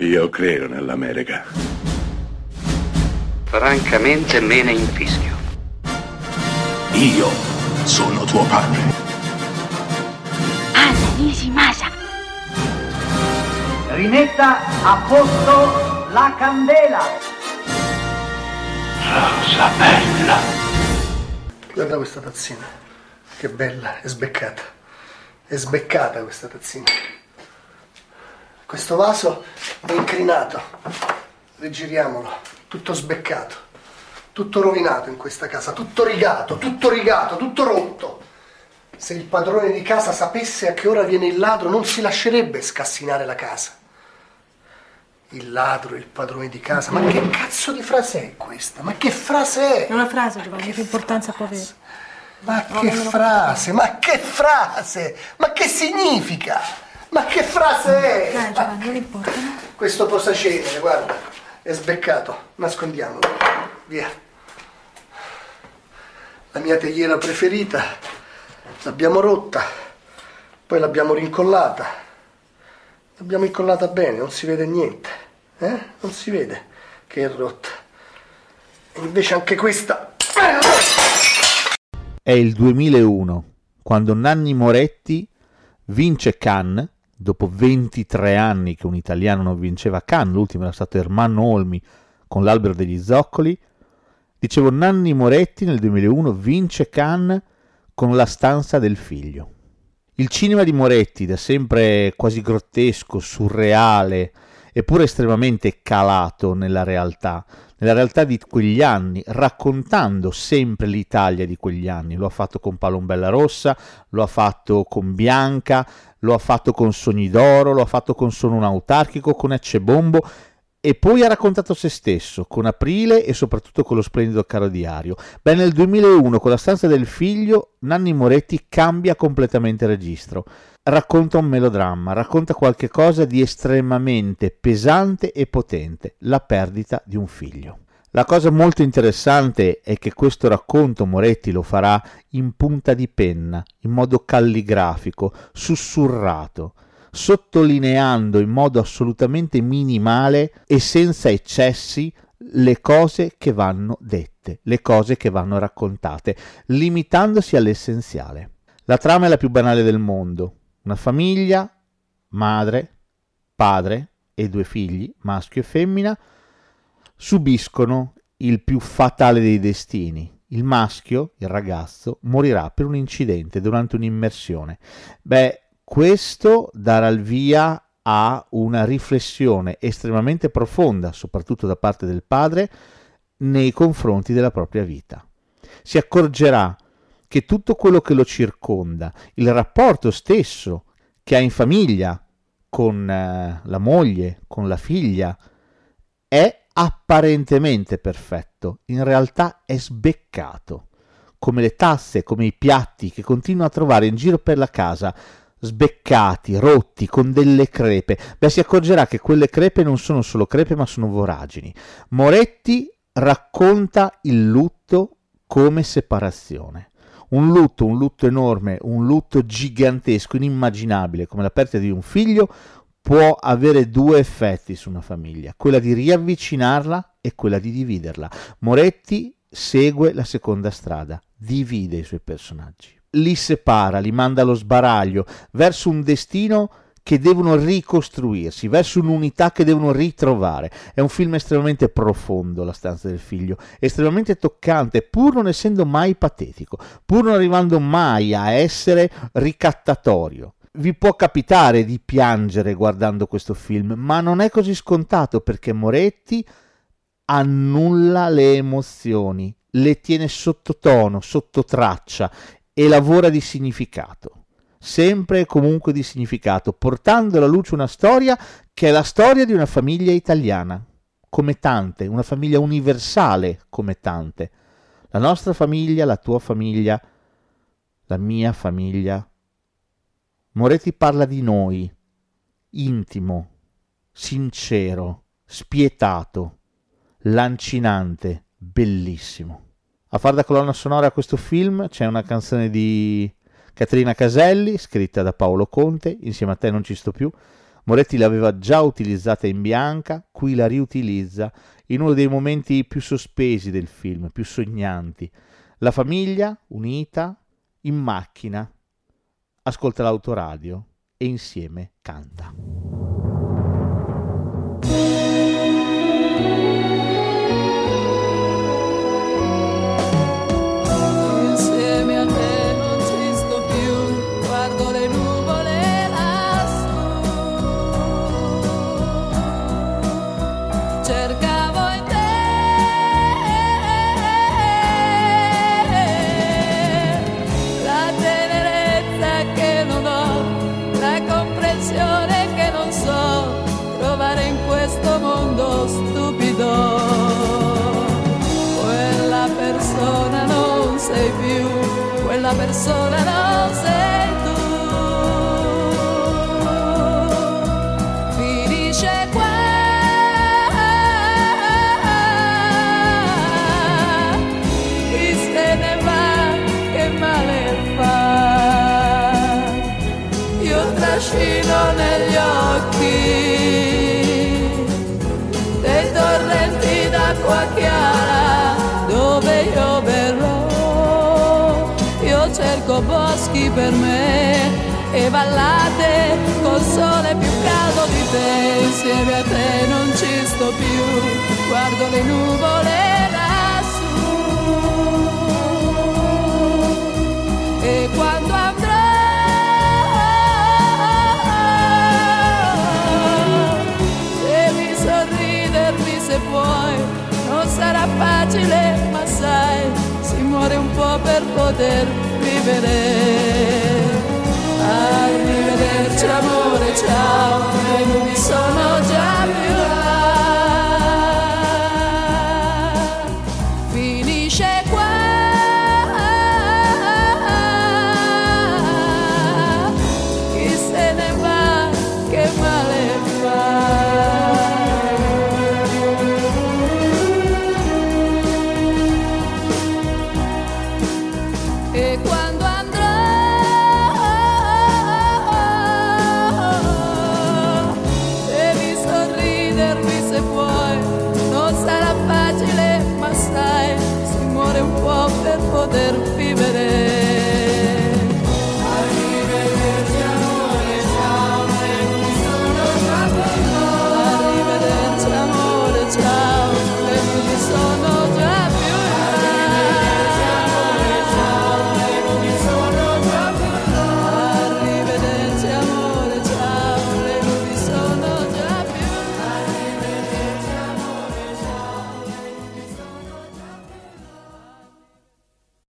Io credo nell'America. Francamente me ne infischio. Io sono tuo padre. Anna Nishimasa. Rimetta a posto la candela. Rosa bella. Guarda questa tazzina. Che bella, è sbeccata. È sbeccata questa tazzina. Questo vaso è incrinato. Rigiriamolo. Tutto sbeccato. Tutto rovinato in questa casa. Tutto rigato, tutto rigato, tutto rotto. Se il padrone di casa sapesse a che ora viene il ladro, non si lascerebbe scassinare la casa. Il ladro, il padrone di casa. Ma che cazzo di frase è questa? Ma che frase è? È una frase, Giovanni, che importanza può avere? Ma che frase, ma che frase, ma che significa? Ma che frase è? Dai, Giovanni, non importa, no? Questo posacenere, guarda, è sbeccato, nascondiamolo, via. La mia tegliera preferita l'abbiamo rotta, poi l'abbiamo rincollata. L'abbiamo incollata bene, non si vede niente, eh? Non si vede che è rotta. E invece anche questa... È il 2001, quando Nanni Moretti vince Cannes, dopo 23 anni che un italiano non vinceva Cannes, l'ultimo era stato Ermanno Olmi con l'albero degli zoccoli. Dicevo, Nanni Moretti nel 2001 vince Cannes con La stanza del figlio. Il cinema di Moretti, da sempre quasi grottesco, surreale, eppure estremamente calato nella realtà, nella realtà di quegli anni, raccontando sempre l'Italia di quegli anni. Lo ha fatto con Palombella Rossa, lo ha fatto con Bianca, lo ha fatto con Sogni d'Oro, lo ha fatto con Sono un autarchico, con Ecce Bombo e poi ha raccontato se stesso con Aprile e soprattutto con lo splendido caro diario. Beh, nel 2001 con la stanza del figlio Nanni Moretti cambia completamente registro. Racconta un melodramma, racconta qualche cosa di estremamente pesante e potente, la perdita di un figlio. La cosa molto interessante è che questo racconto Moretti lo farà in punta di penna, in modo calligrafico, sussurrato sottolineando in modo assolutamente minimale e senza eccessi le cose che vanno dette, le cose che vanno raccontate, limitandosi all'essenziale. La trama è la più banale del mondo. Una famiglia, madre, padre e due figli, maschio e femmina, subiscono il più fatale dei destini. Il maschio, il ragazzo, morirà per un incidente durante un'immersione. Beh, questo darà il via a una riflessione estremamente profonda, soprattutto da parte del padre, nei confronti della propria vita. Si accorgerà che tutto quello che lo circonda, il rapporto stesso che ha in famiglia con eh, la moglie, con la figlia, è apparentemente perfetto, in realtà è sbeccato, come le tasse, come i piatti che continua a trovare in giro per la casa, sbeccati, rotti, con delle crepe. Beh, si accorgerà che quelle crepe non sono solo crepe, ma sono voragini. Moretti racconta il lutto come separazione. Un lutto, un lutto enorme, un lutto gigantesco, inimmaginabile, come la perdita di un figlio, può avere due effetti su una famiglia, quella di riavvicinarla e quella di dividerla. Moretti segue la seconda strada, divide i suoi personaggi li separa, li manda allo sbaraglio, verso un destino che devono ricostruirsi, verso un'unità che devono ritrovare. È un film estremamente profondo, La stanza del figlio, estremamente toccante, pur non essendo mai patetico, pur non arrivando mai a essere ricattatorio. Vi può capitare di piangere guardando questo film, ma non è così scontato perché Moretti annulla le emozioni, le tiene sottotono, sotto traccia e lavora di significato, sempre e comunque di significato, portando alla luce una storia che è la storia di una famiglia italiana, come tante, una famiglia universale come tante. La nostra famiglia, la tua famiglia, la mia famiglia. Moretti parla di noi, intimo, sincero, spietato, lancinante, bellissimo. A far da colonna sonora a questo film c'è una canzone di Caterina Caselli, scritta da Paolo Conte, insieme a te non ci sto più, Moretti l'aveva già utilizzata in bianca, qui la riutilizza in uno dei momenti più sospesi del film, più sognanti. La famiglia unita in macchina ascolta l'autoradio e insieme canta. Persona non sei tu. Finisce qua. Chi se ne va, che male fa? Io trascino negli occhi dei torrenti d'acqua chiara dove io Boschi per me e vallate col sole più caldo di te. Insieme a te non ci sto più, guardo le nuvole lassù. E quando andrò se puoi, non sarà facile, ma sai, per poter vivere. Arrivederci amore, ciao, le